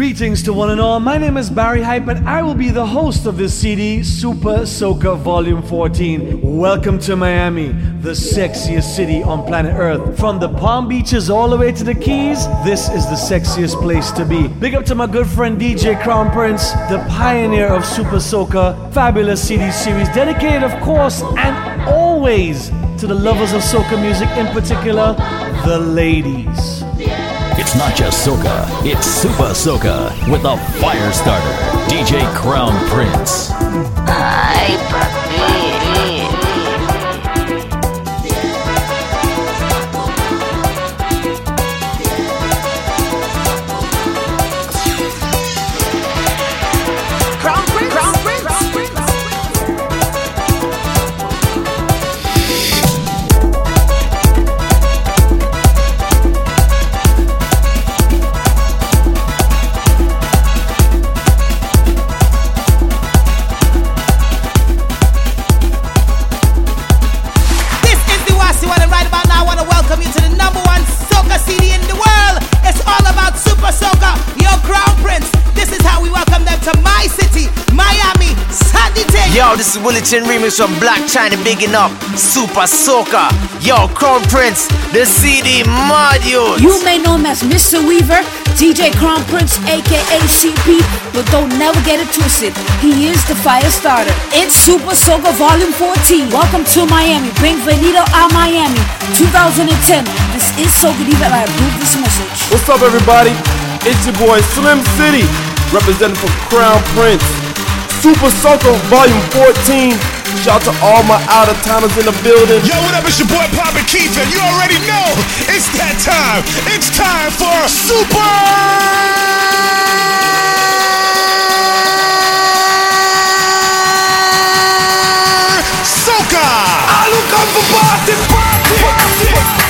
Greetings to one and all. My name is Barrie Hype, and I will be the host of this CD, Supa Soca Volume 14. Welcome to Miami, the sexiest city on planet Earth. From the Palm Beaches all the way to the Keys, this is the sexiest place to be. Big up to my good friend DJ Crown Prince, the pioneer of Supa Soca, fabulous CD series, dedicated, of course, and always to the lovers of soca music, in particular, the ladies. It's not just soca, it's supa soca with a fire starter, DJ Crown Prince. This is Willie Willington Remix from Black Chiney bigging up Supa Soca. Yo, Crown Prince, the CD module. You may know him as Mr. Weaver, DJ Crown Prince, aka CP, but don't never get it twisted. He is the fire starter. It's Supa Soca Volume 14. Welcome to Miami. Bring Bienvenido a Miami 2010. This is Soca Diva and I approve this message. What's up, everybody? It's your boy Slim City, representing for Crown Prince. Supa Soca Volume 14. Shout out to all my out of towners in the building. Yo, what up? It's your boy Papa Keith, and you already know it's that time. It's time for Supa Soca. I look up for party, party, party.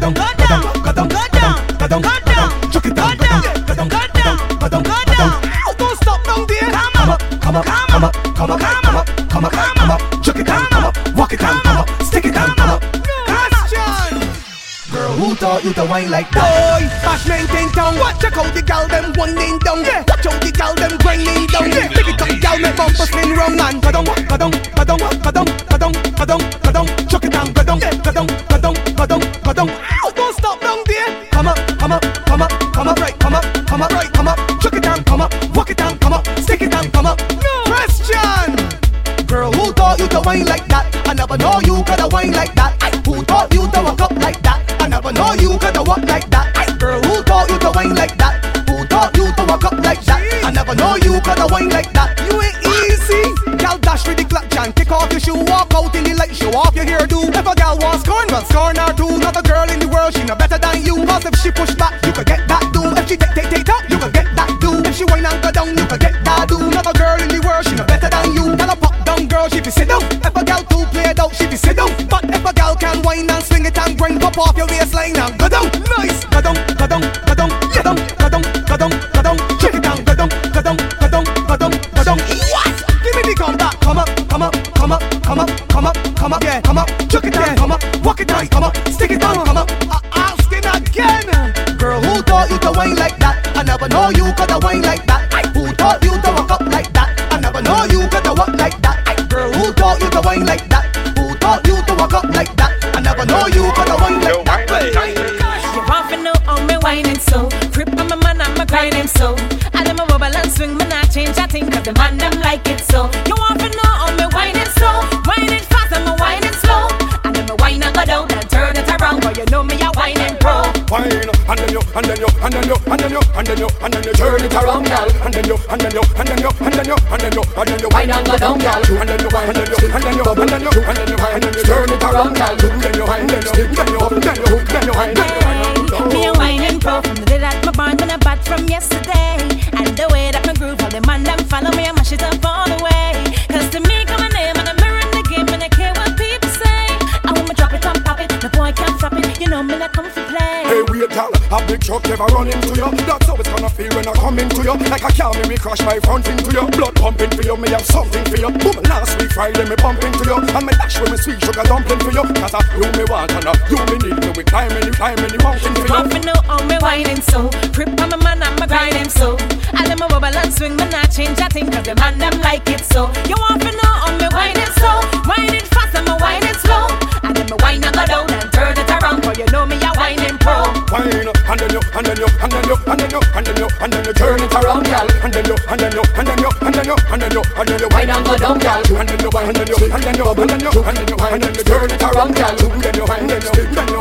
don't cut. Taught you to wine like that? Boy, bash maintain town. Watch out the gal them winding down. Yeah. Watch out the gal them grinding down. Yeah. Pick it up, gal make bumper spin round and gadong, gadong, gadong, gadong, gadong, gadong, gadong. Chuck it down, gadong, gadong, gadong, gadong, gadong. Ow, Don't stop down there. Come up, come up, come up, come up, right, come up, come up, right, come up. Chuck it down, come up, walk it down, come up, stick it down, come up. No question. Girl, who taught you to wine like that? I never know you coulda wine like that. And. Me a whining pro from the day that my when I bat from yesterday. And the way that my groove, all the man them follow me, I mash it up all the way. Cause to me come a name and I'm mirroring the game and I care what people say. I want me drop it pop it, the boy can't stop it, you know me not come for play. Hey, wait, a big truck ever run into you. Feel when I come into you. Like a car, me, me crash my front into you. Blood pumping for you, me have something for you. Boom, last week Friday, me pump into you. And me dash with me sweet sugar dumpling for you. Cause I you me want and I you me need me. We climbing, the climbing the mountain for you. to know how me whining so Crip on my man, I'm a grinding so I them a wobble and swing, me not change a thing Cause the man them like it so You want to know how me whining so Whining fast, I'm a whining slow I them a whine and go down and around But you know me a whining pro Wine, and then you, and then you, and then you, and then you, and then you, and then you turn it around, gal. And then you, and then you, and then you, and then you, and then you, and then you wine and go down, gal. And then you, and then you, and then you, and then you, and then you, and then you turn it around, you, and then you, you, then you, then you.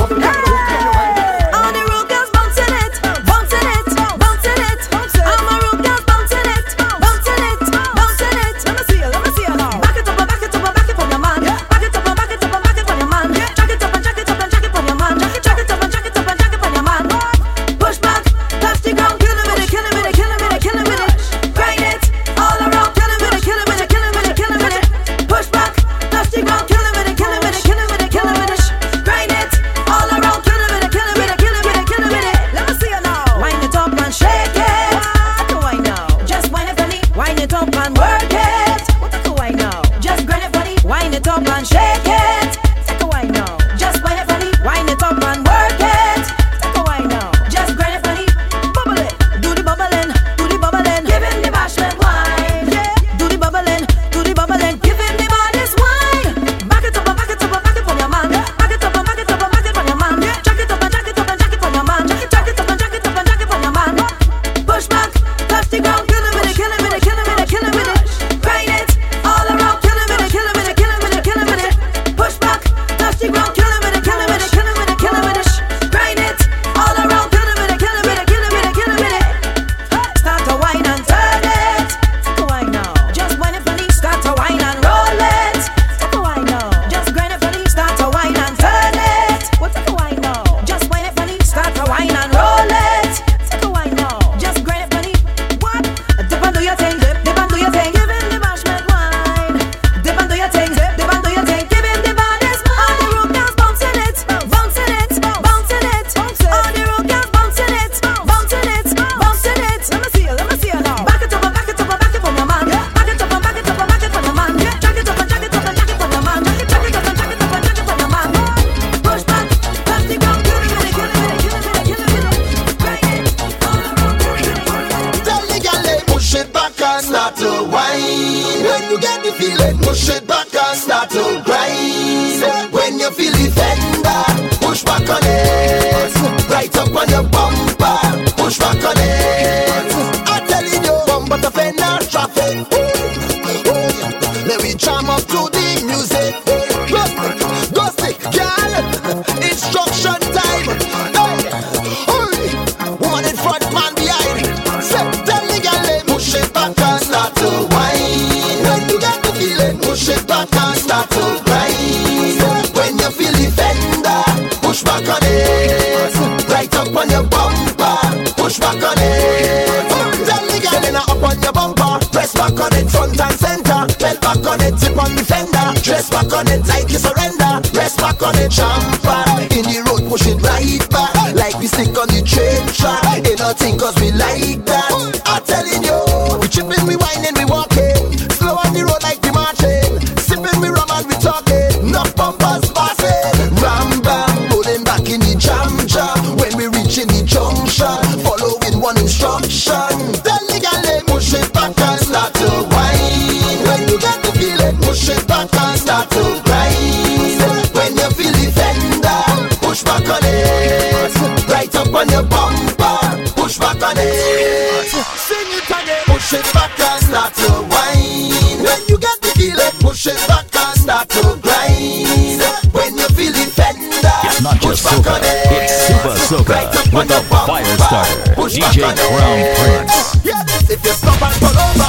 with the Firestarter, DJ Crown Prince. If you stop and pull over.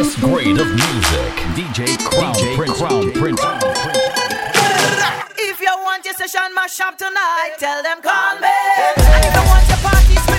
Highest grade of music. DJ Crown Prince. Crown Prince. If you want your session mash up tonight, tell them call me. And if you want your party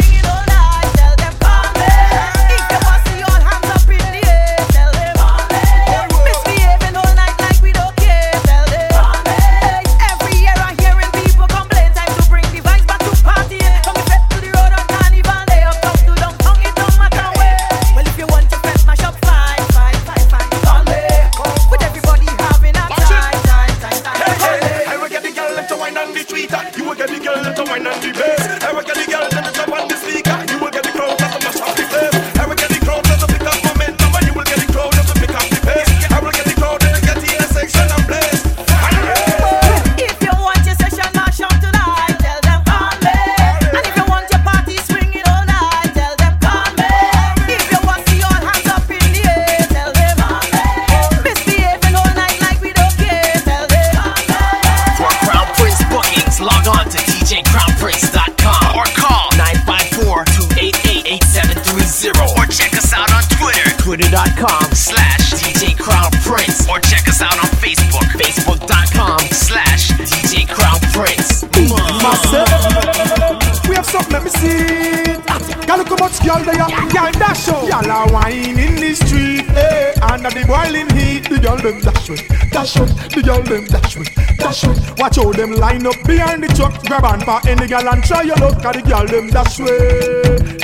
them dash out, dash out. The girl them dash out, dash out. Watch how them line up behind the truck, grab on for any girl and try your luck. 'cause the girl them dash way,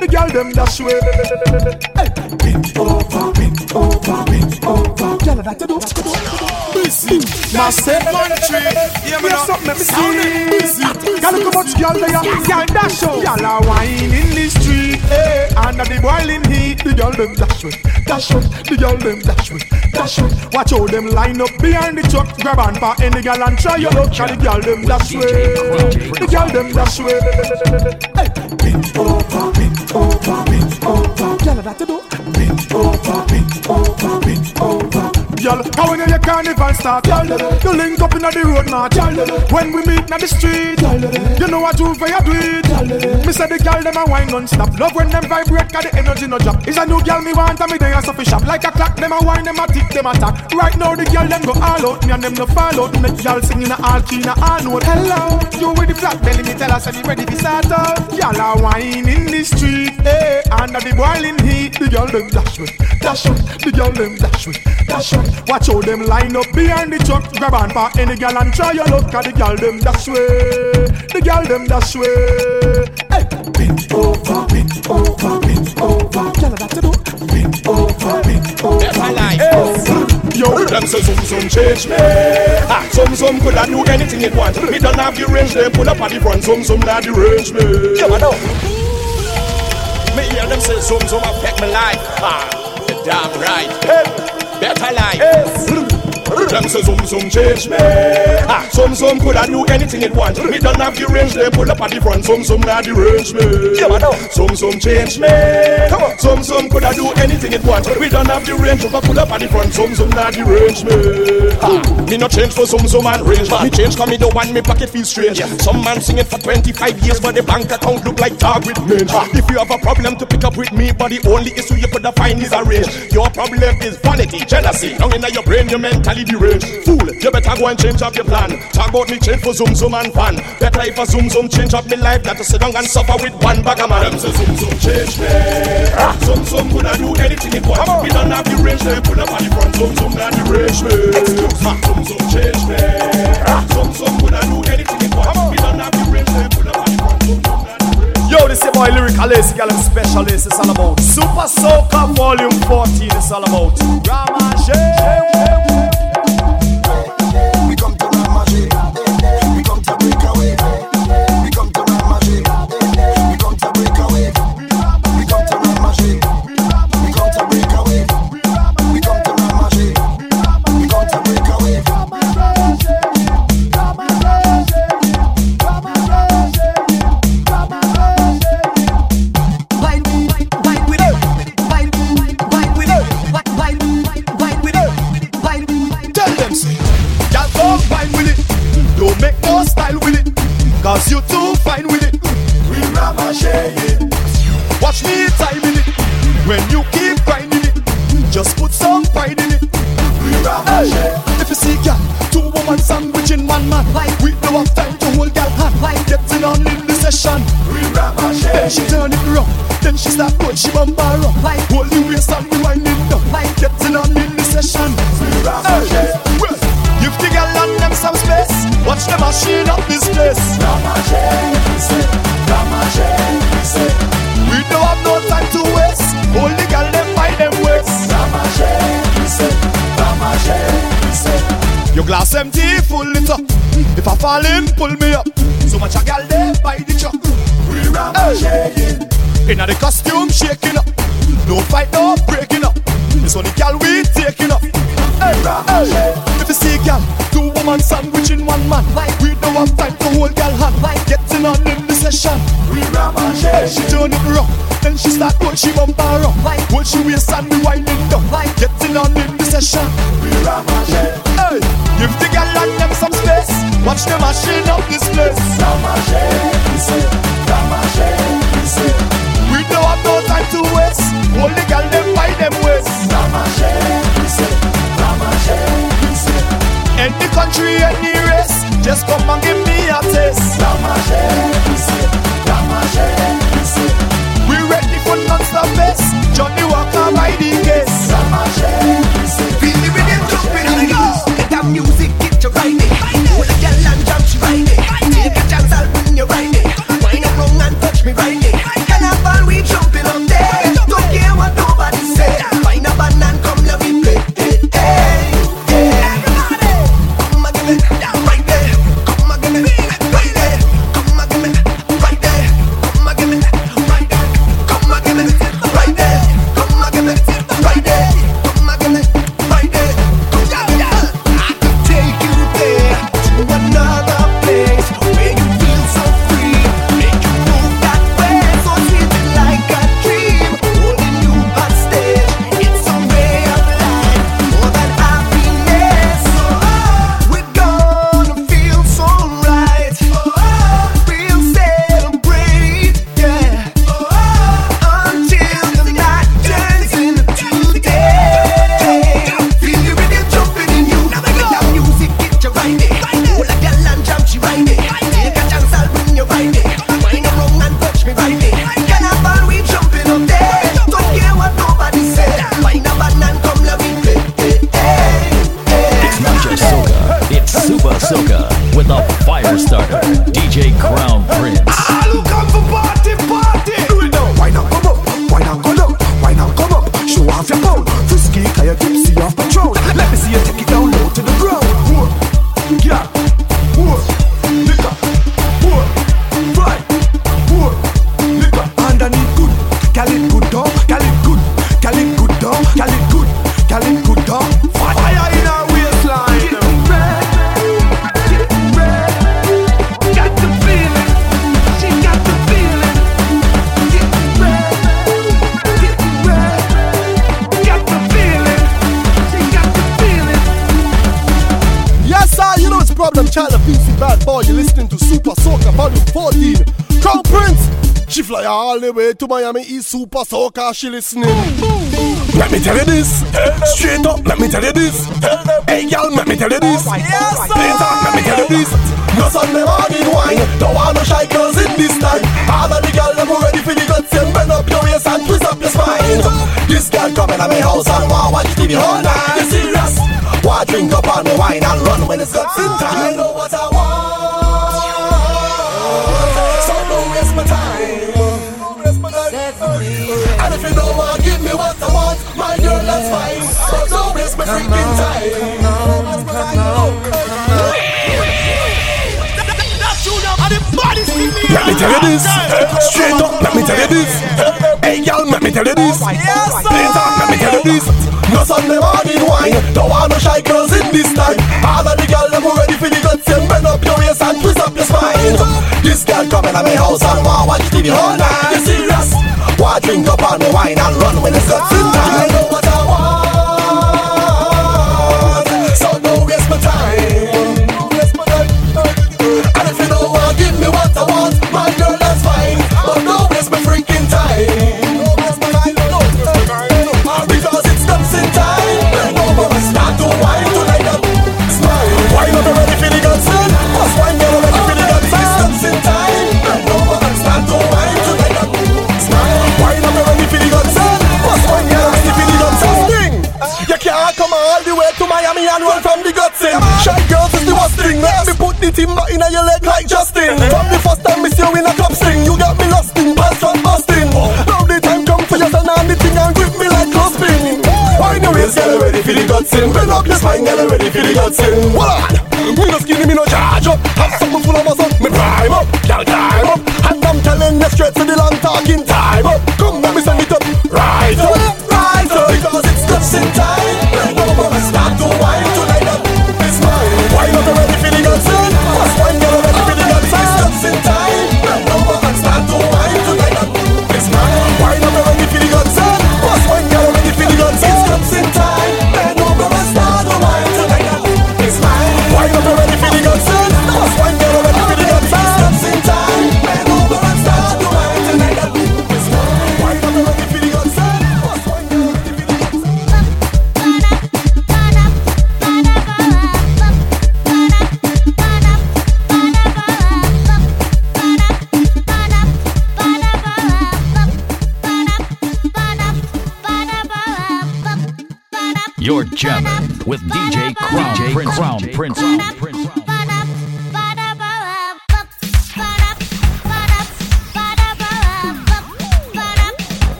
the girl them dash way. Hey, bend over, bend over, bend over. Girl, that you do. Busy, myself, country. Yeah, have something, me see. Busy, girl, look how much girl they are. Girl, dash out. Girl are wine in the street, eh? Under the boiling heat, the girl them dash out, dash out. The girl them dash out, dash out. Watch how them line up behind the truck, grab on for any girl and try your luck. 'cause the girl them dash way, the girl them dash way. Hey, bend over, bend over, bend over. Girl, that you do. Bend over, bend over, bend over. Girl, how when your carnival start, you link up inna the road girl. When we meet inna the street, you know what you for you do it. Me say the girl them a wine non-stop. Love when them vibrate, 'cause the energy no drop. Is a new girl me want and me there so fi shop like a clock. Them a wine, them a tick, them a tack. Right now the girl them go all out, me and them no follow. Make girl sing in a all key, in a all note. Hello, you with the flat belly, me tell us and me ready to start out. Girl a wine in the street, eh? Under the boiling heat, the girl them dash with, dash out. The girl them dash with, dash out. Watch how them line up behind the truck, grab on for any girl and try your luck. 'cause the girl them dash way, the girl them dash way. Hey, bend over, bend over, bend over. Girl, that you do. Bend over, bend over. Yo, them say some some change me. Ah, some some coulda do anything it want. Me don't have the range, them pull up at the front. Some some not the range me. Yeah, I know. Me hear them say some some affect my life. Ah, damn right. Hey, better life. Them say some some change me. Ah, some some coulda do anything it want. Me don't have the range, them pull up at the front. Some some not the range me. Yeah, I know. Some some change me. Come on. Some some coulda do anything it want. We don't have the range, so pull up at the front. Some some not the range me. Ah, me not change for some some man range. Man. Me change 'cause me the one me pocket feel strange. Yeah. Some man sing it for 25 years, but the bank account look like dog with mange. If you have a problem to pick up with me, but the only issue you coulda find is a range. Your problem is vanity, jealousy. Down in your brain, your mentally deranged. Fool, you better go and change up your plan. Talk about me change for zoom zoom and fan. Better if a zoom zoom change up me life than to sit down and suffer with one bag of man. Them say zoom zoom change me. Ah. Zoom zoom coulda do anything it want. We don't have the range, they put up on the front. Zoom zoom not the range me. Zoom zoom change me. Ah. Zoom zoom coulda do anything it want. We don't have the range, they put up on the front. Zoom zoom not the range. Yo, this is boy Lyricalist, girl, I'm specialist. It's all about Supa Soca Volume 14. It's all about Rama to Miami is supa soca, she listening. Let me tell you this, straight up, let me tell you this. Hey, y'all, let me tell you this. Yes, up, let me tell you this. No Sunday morning wine, don't want no shy girls in this time. All of the girls are ready for the guts and bend up your waist and twist up your spine. This girl coming at my house and want watch TV all night. You serious? Why drink up on the wine and run when it's guts in time? If you don't want, give me what I want, my girl, that's fine. But don't waste my freaking time. Come on, come on, come on. Let me tell you this, straight up. Let me tell you this, hey girl. Let me tell you this, straight up. Let me tell you this. No Sunday morning wine, don't want no shy girls in this time. All of the girls them ready for the guts, and bend up your waist and twist up your spine. This girl coming to my house and want watch TV all night. I drink up on and wine and run when the sun's in time. You know what I'm put him not in your leg like Justin. From the first time miss you in a club sing, you got me lost in past and busting. Now the time come for your son and the thing and grip me like clothespin. Find your waist, get ready for the guts in. Bend up your spine, get ready for the guts in. What? Me no skinny, me no charge up. Have something full of muscle, me prime up, y'all time up. And I'm telling you straight to the long talking time. You're jamming with DJ Crown DJ Prince. Crown Prince. Crown Prince.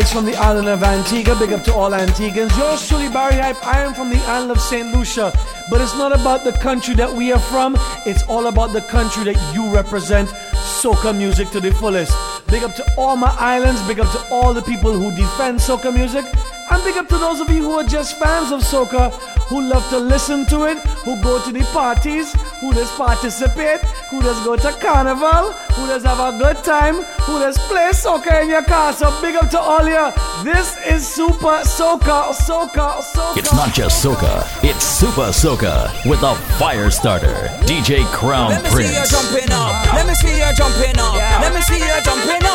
guys from the island of Antigua. Big up to all Antiguans. Yours truly, Barrie Hype. I am from the island of St. Lucia. But it's not about the country that we are from, it's all about the country that you represent. Soca music to the fullest. Big up to all my islands. Big up to all the people who defend soca music. And big up to those of you who are just fans of soca, who love to listen to it, who go to the parties, who just participate, who just go to carnival who does have a good time, who does play soca in your car. So big up to all you. This is Supa Soca, Soca, Soca. It's not just Soca, it's Supa Soca with a fire starter. DJ Crown Prince. Let me see you jumping up. Let me see you jumping up. Let me see you jumping up.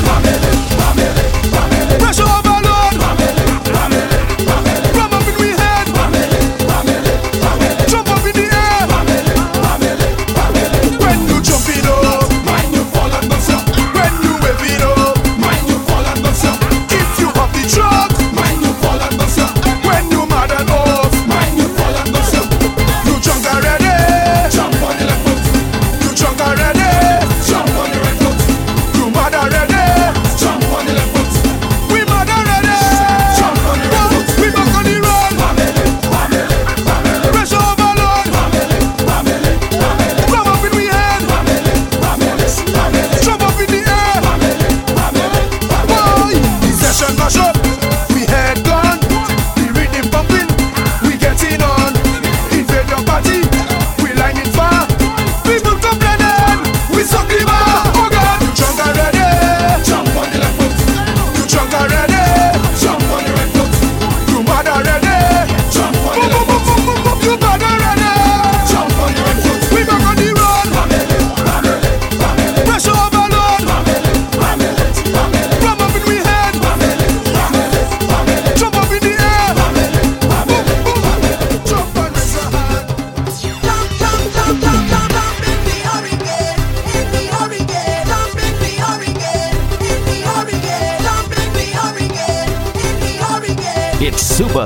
Mama, baby.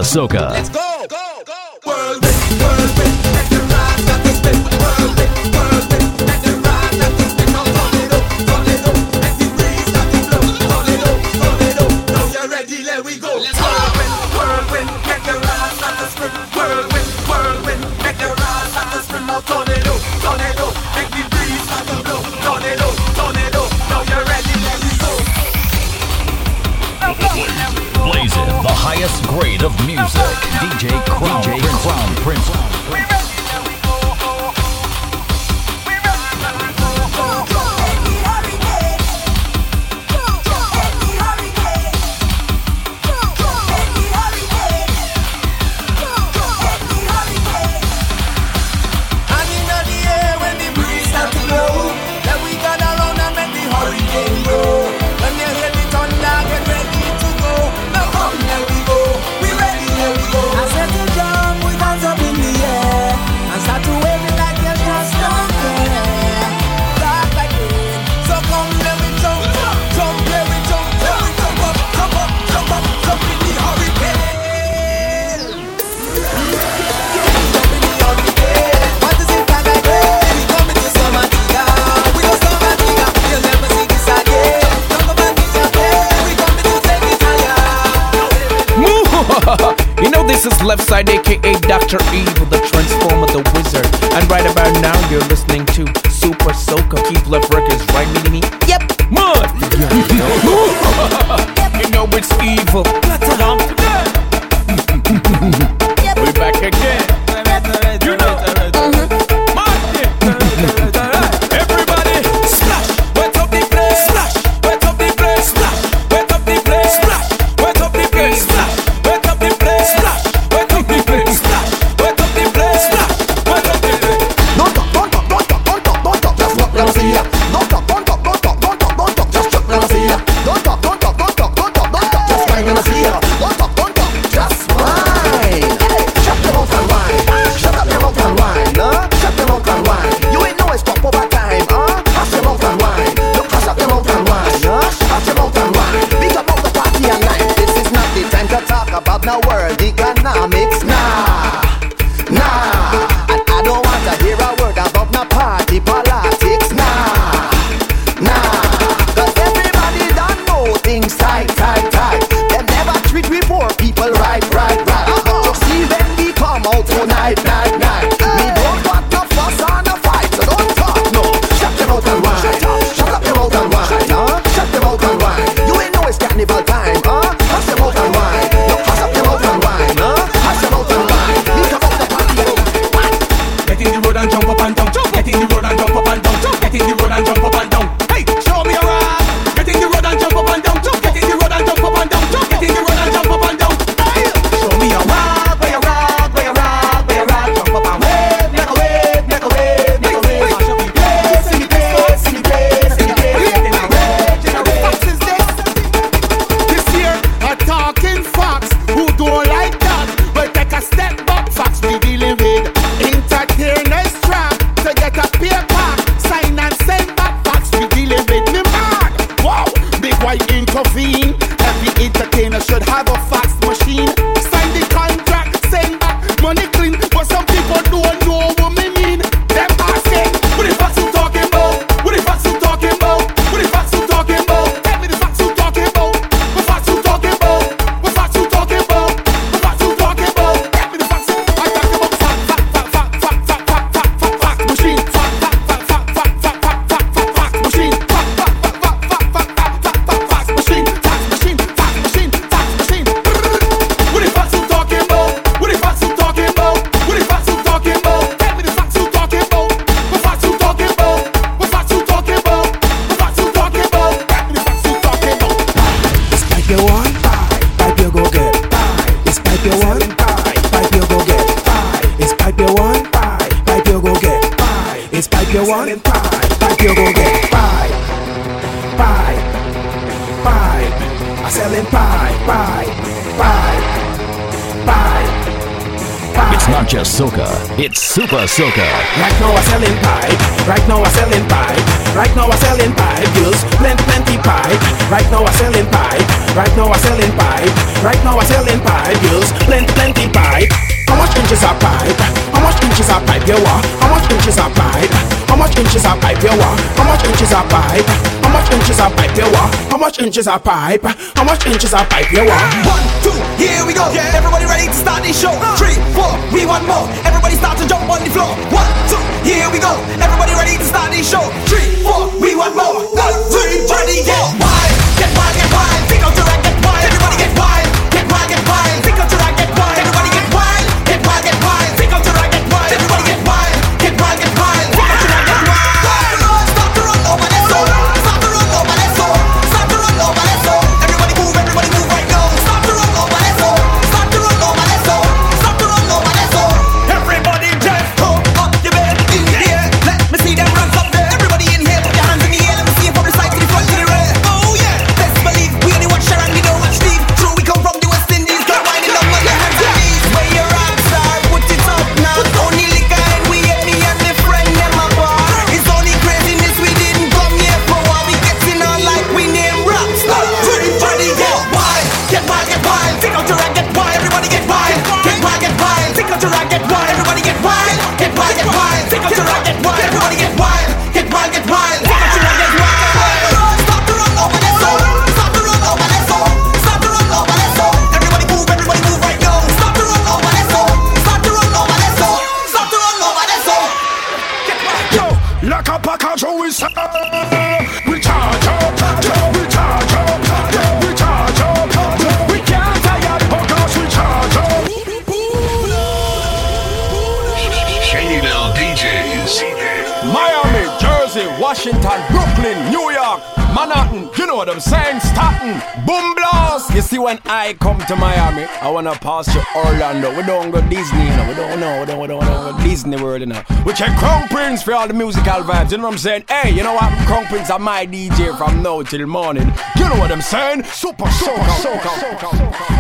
Ahsoka. Let's go! and jump up and Right now we're selling pipe. Right now we're selling pipe. Right now we're selling pipe. Girls, plenty, plenty pipe. Right now we're selling pipe. Right now we're selling pipe. Right now we're selling pipe. Girls, plenty, plenty pipe. How much inches are pipe? How much inches are pipe? Yeah, what? How much inches are pipe? How much inches are pipe? Yeah, what? How much inches are pipe? How much inches are pipe? Yeah, what? How much inches are pipe? How much inches are pipe? you what? One, two, here we go. Yeah. Everybody ready to start this show? Uh. Three, four, we want more. one more. Not Boom, blast. You see, when I come to Miami, I wanna pass to Orlando. We don't go Disney, you know. We don't know. We don't, we don't, we don't go Disney World, you know. We check Crown Prince for all the musical vibes. You know what I'm saying? Hey, you know what? Crown Prince are my DJ from now till morning. You know what I'm saying? Super, super, super, super, super, super, super.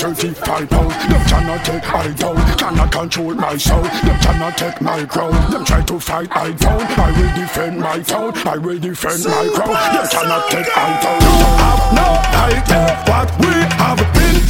35 pound Them cannot take I down Cannot control my soul. Them cannot take my crown. Them try to fight I down I will defend my town I will defend Super my crown. Them cannot take I down You have no idea What we have been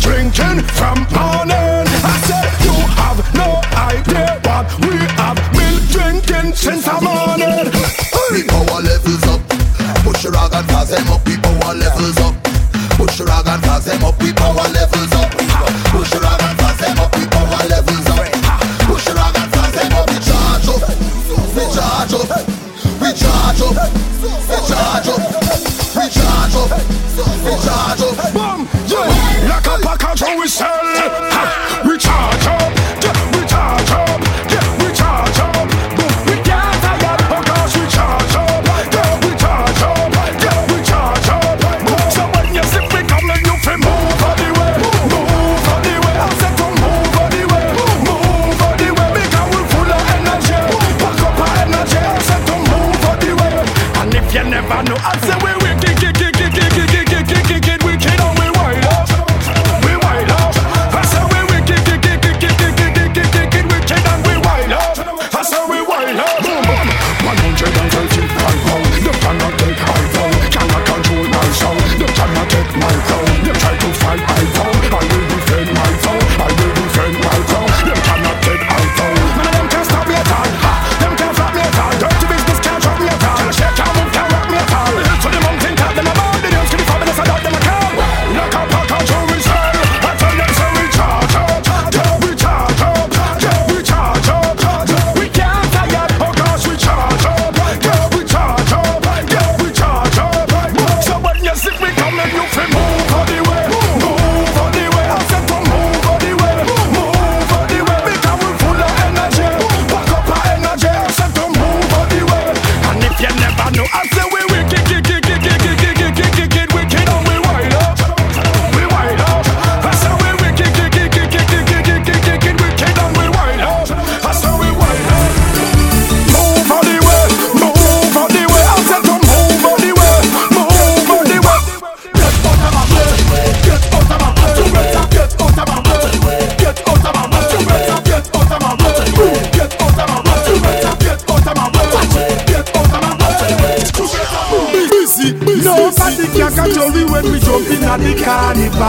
Nobody can catch your when we jumping at the carnival.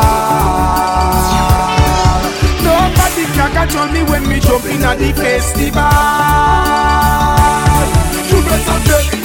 Nobody can catch me when we jumping at the festival. You better take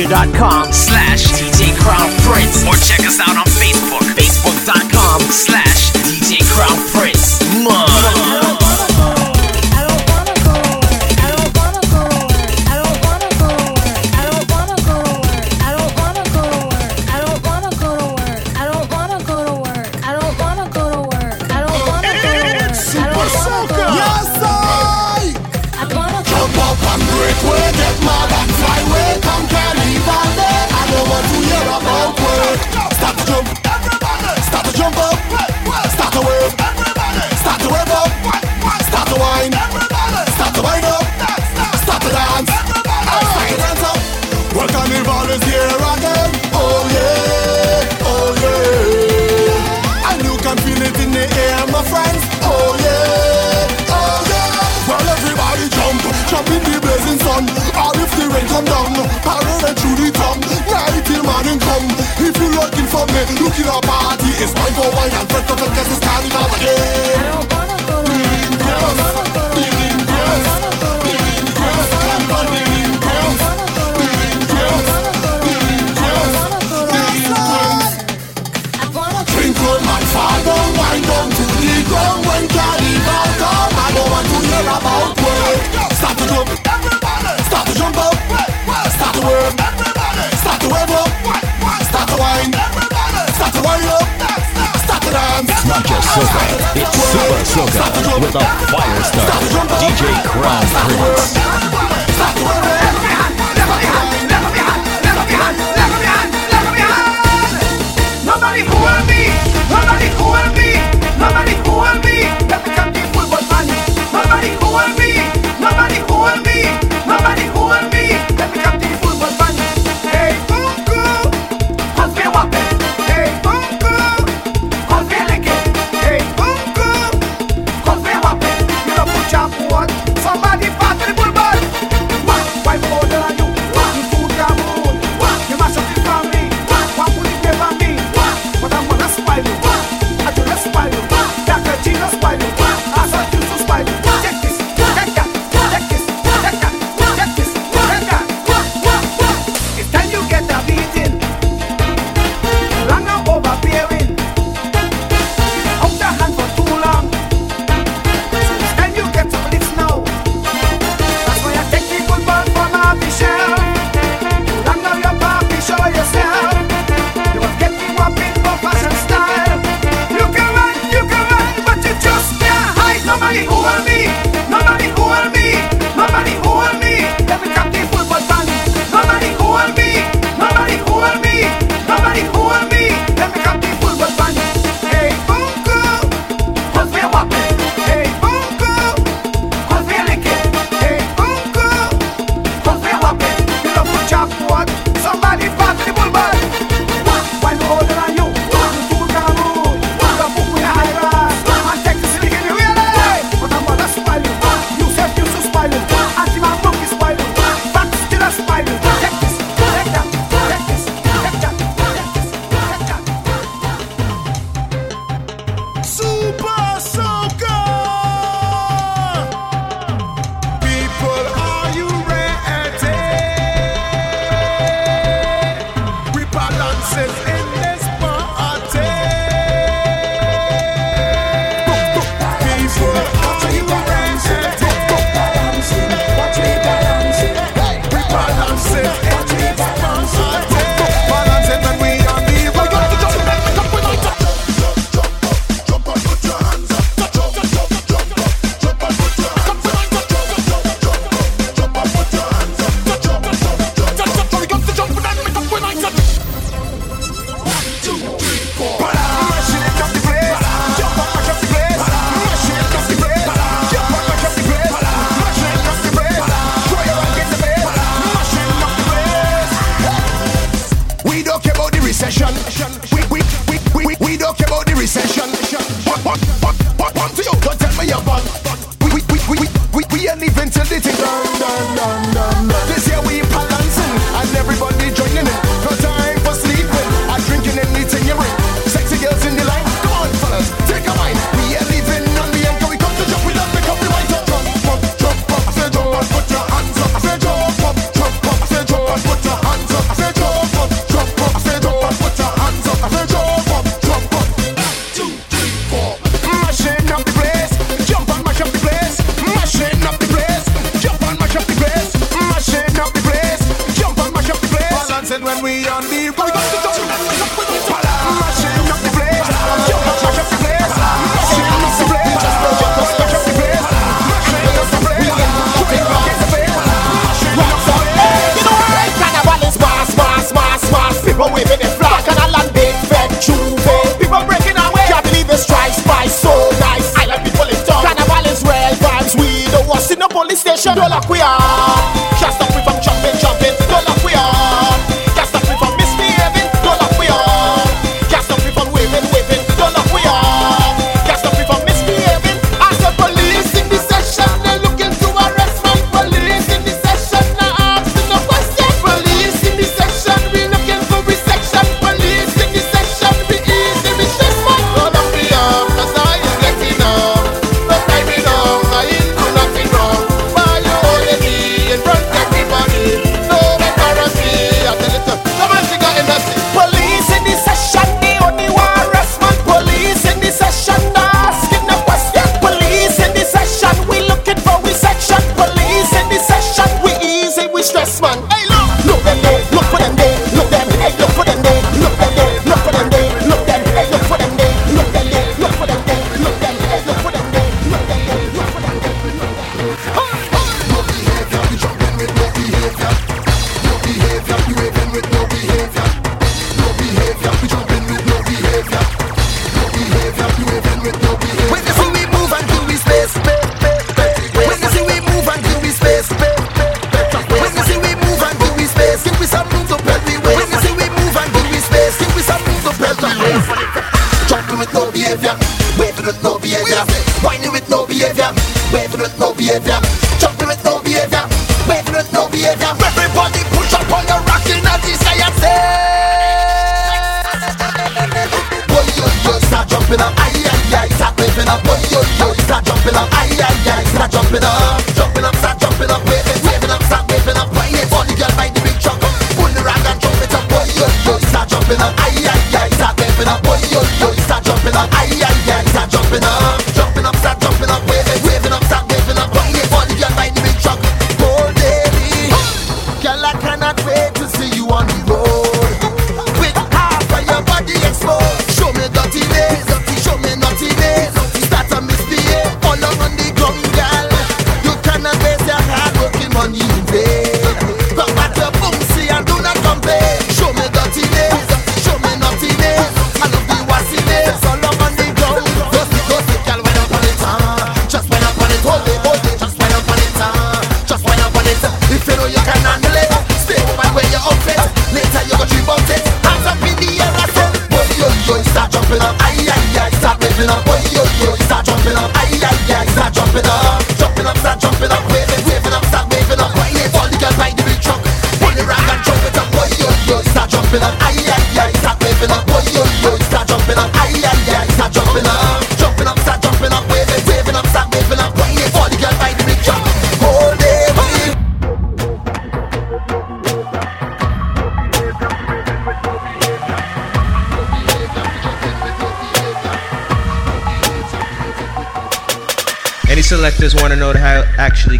Twitter.com slash DJ Crown Prince. Or check us out on bailan, puesto que with a fire start, DJ Crown Prince. Nobody hold me, nobody hold me, nobody hold me. Let me football man. Nobody hold nobody me.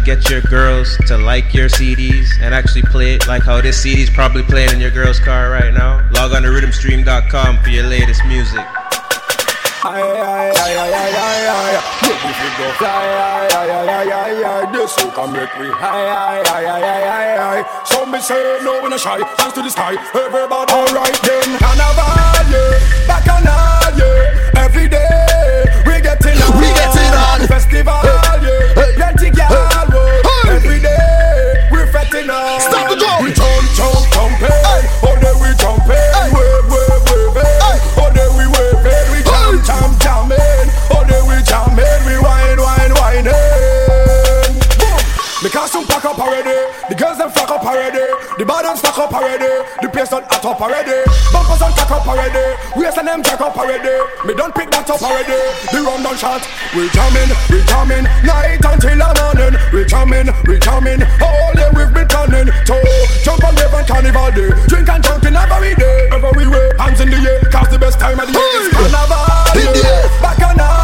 Get your girls to like your CDs and actually play it like how this CD's probably playing in your girl's car right now, log on to riddimstream.com for your latest music. This you high, say no, we no shy, hands to the sky. Everybody, alright then. Carnival, up already, the place done hot up already, bumpers on cock up already, waist and them jack up already, me don't pick that up already, the rum done shot, we jamming, we jamming, night until the morning, we jamming, we jamming, all day we've been turning, to. Jump on rave on carnival day, drink and drunk in every day, every way, hands in the air, cause the best time of the year is carnival, In the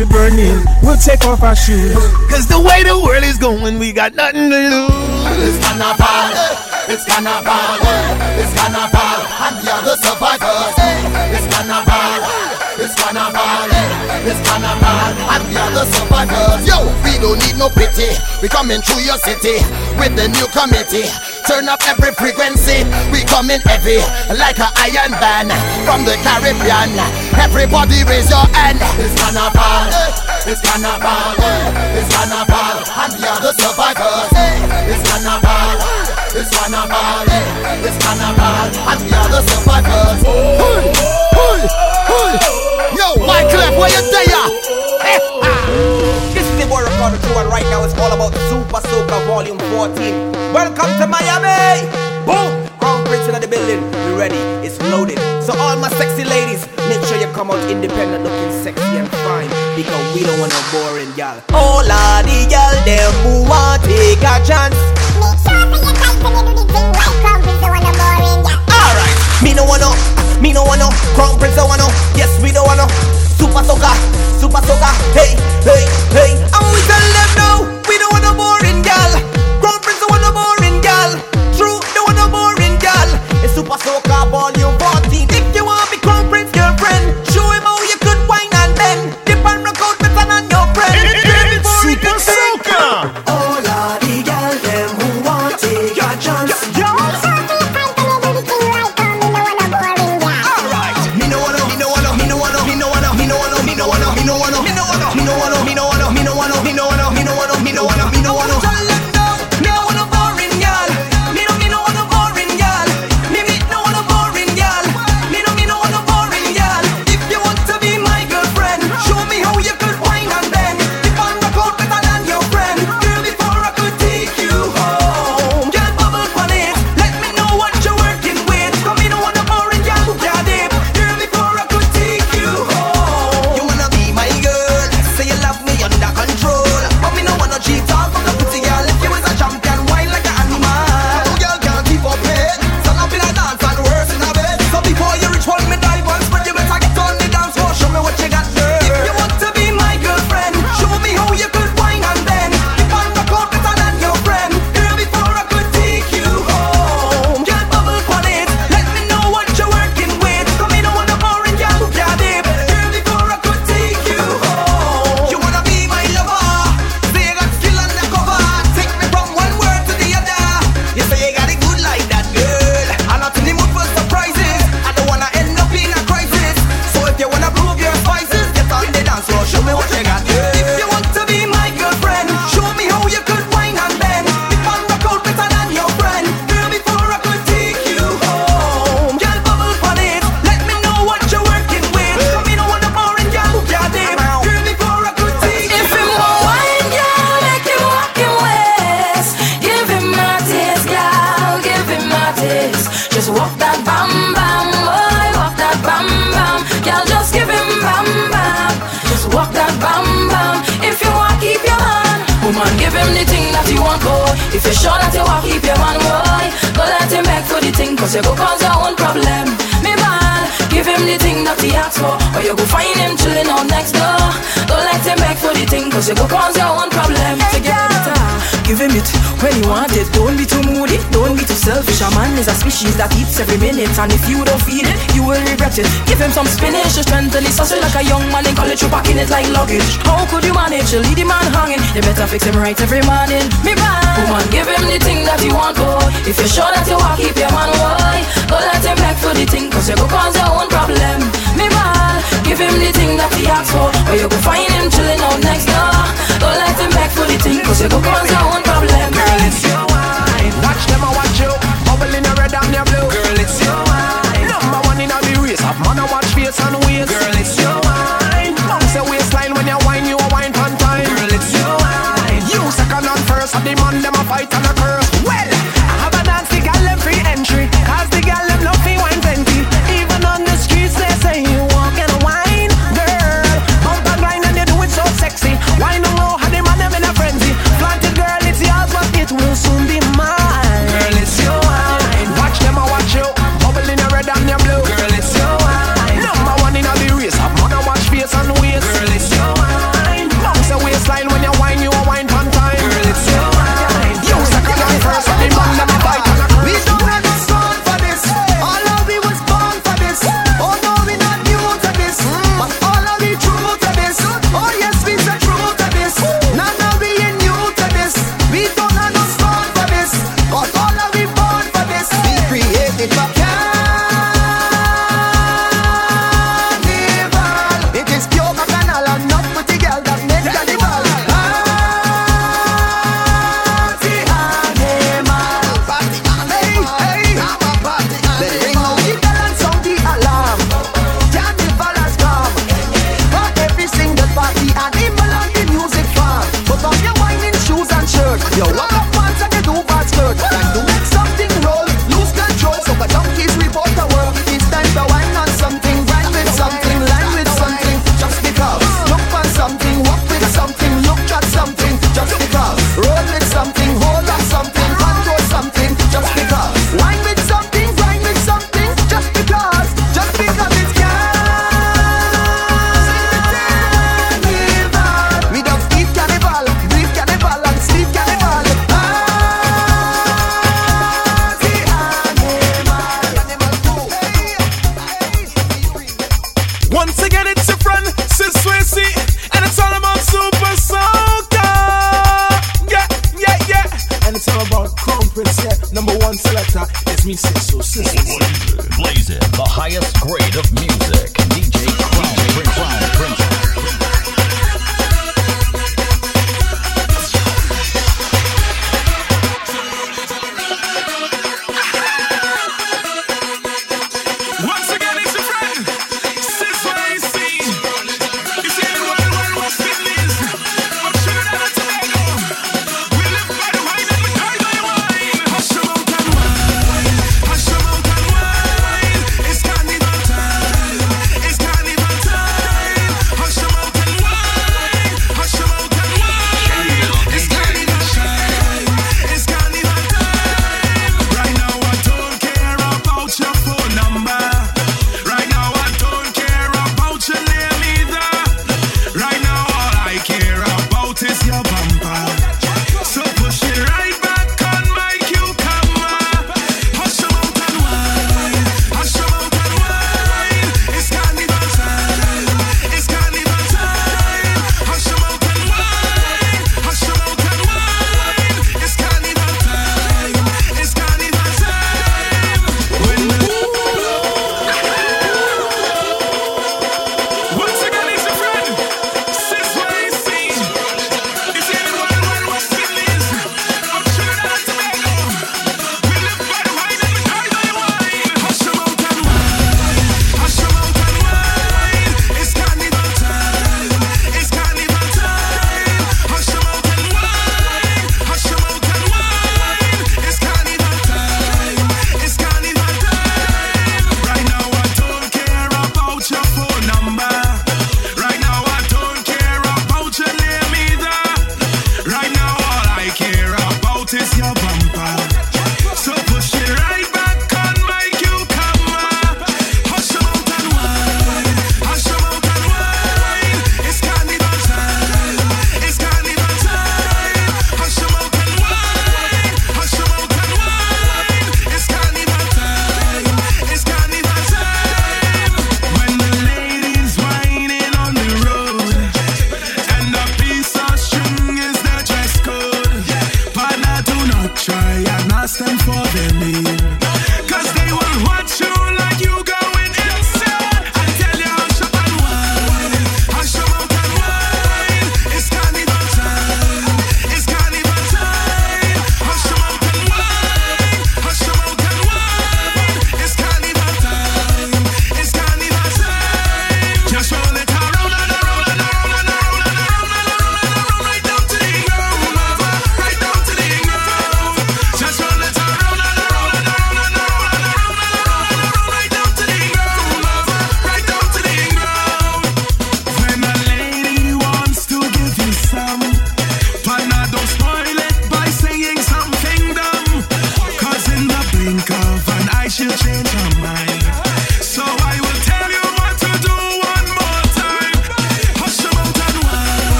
when the streets are burning, we'll take off our shoes. Cause the way the world is going, we got nothing to lose. It's carnival, it's carnival, eh. it's carnival, and the other survivors. eh. It's carnival, it's carnival, eh. it's carnival, and the other survivors. Yo, we don't need no pity. We coming through your city with the new committee turn up every frequency. We coming heavy like an iron band from the Caribbean. Everybody raise your hand. It's carnival, it's carnival, it's carnival, and we are the survivors. It's carnival, it's carnival, it's carnival, and we are the survivors. Hey, hey, hey. Yo, Wyclef, where you day? 4 o'clock the crew, and right now it's all about Supa Soca Volume 14. Welcome to Miami! Boom! Crown Prince in the building, we ready, it's loaded. So, all my sexy ladies, make sure you come out independent, looking sexy and fine, because we don't want no boring y'all. All of the y'all, them who want take a chance. Make sure for your type, and you do the thing like Crown Prince, don't want no boring y'all. Alright, me no wanna, me no wanna, Crown Prince, don't wanna, yes, we don't wanna. Supa Soca, Supa Soca, hey, hey, hey, and we tell them no, we don't want no boring gal, give him it when he want it. Don't be too moody, don't be too selfish. A man is a species that eats every minute, and if you don't feed it, you will regret it. Give him some spinach to strengthen his sausage like a young man in college, you packing it like luggage. How could you manage to leave the man hanging? You better fix him right every morning. Me man, woman, give him the thing that he want, boy. If you're sure that you want, keep your man, away. Go let him beg for the thing, cause you go cause your own problem. Me man, give him the thing that he asked for, or you go find him chilling out next door. Don't let beg for the you go cause your own. Girl, it's your wine. Watch them, I watch you. Bubble in red and blue. Girl, it's your wine. Number one in the race. Man, I watch face and waist. Girl, it's your wine. Waistline when you you a wine time. Girl, it's your wine. You second and first. The man, them a fight and a curse.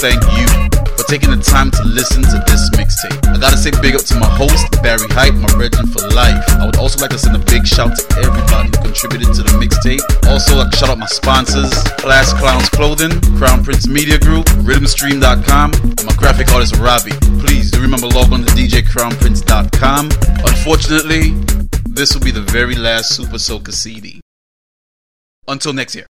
thank you for taking the time to listen to this mixtape. I gotta say big up to my host, Barrie Hype, my legend for life. I would also like to send a big shout out to everybody who contributed to the mixtape. Also, like shout out my sponsors, Class Clowns Clothing, Crown Prince Media Group, Riddimstream.com, and my graphic artist Robbie. Please do remember log on to DJCrownPrince.com. Unfortunately, this will be the very last Supa Soca CD. Until next year.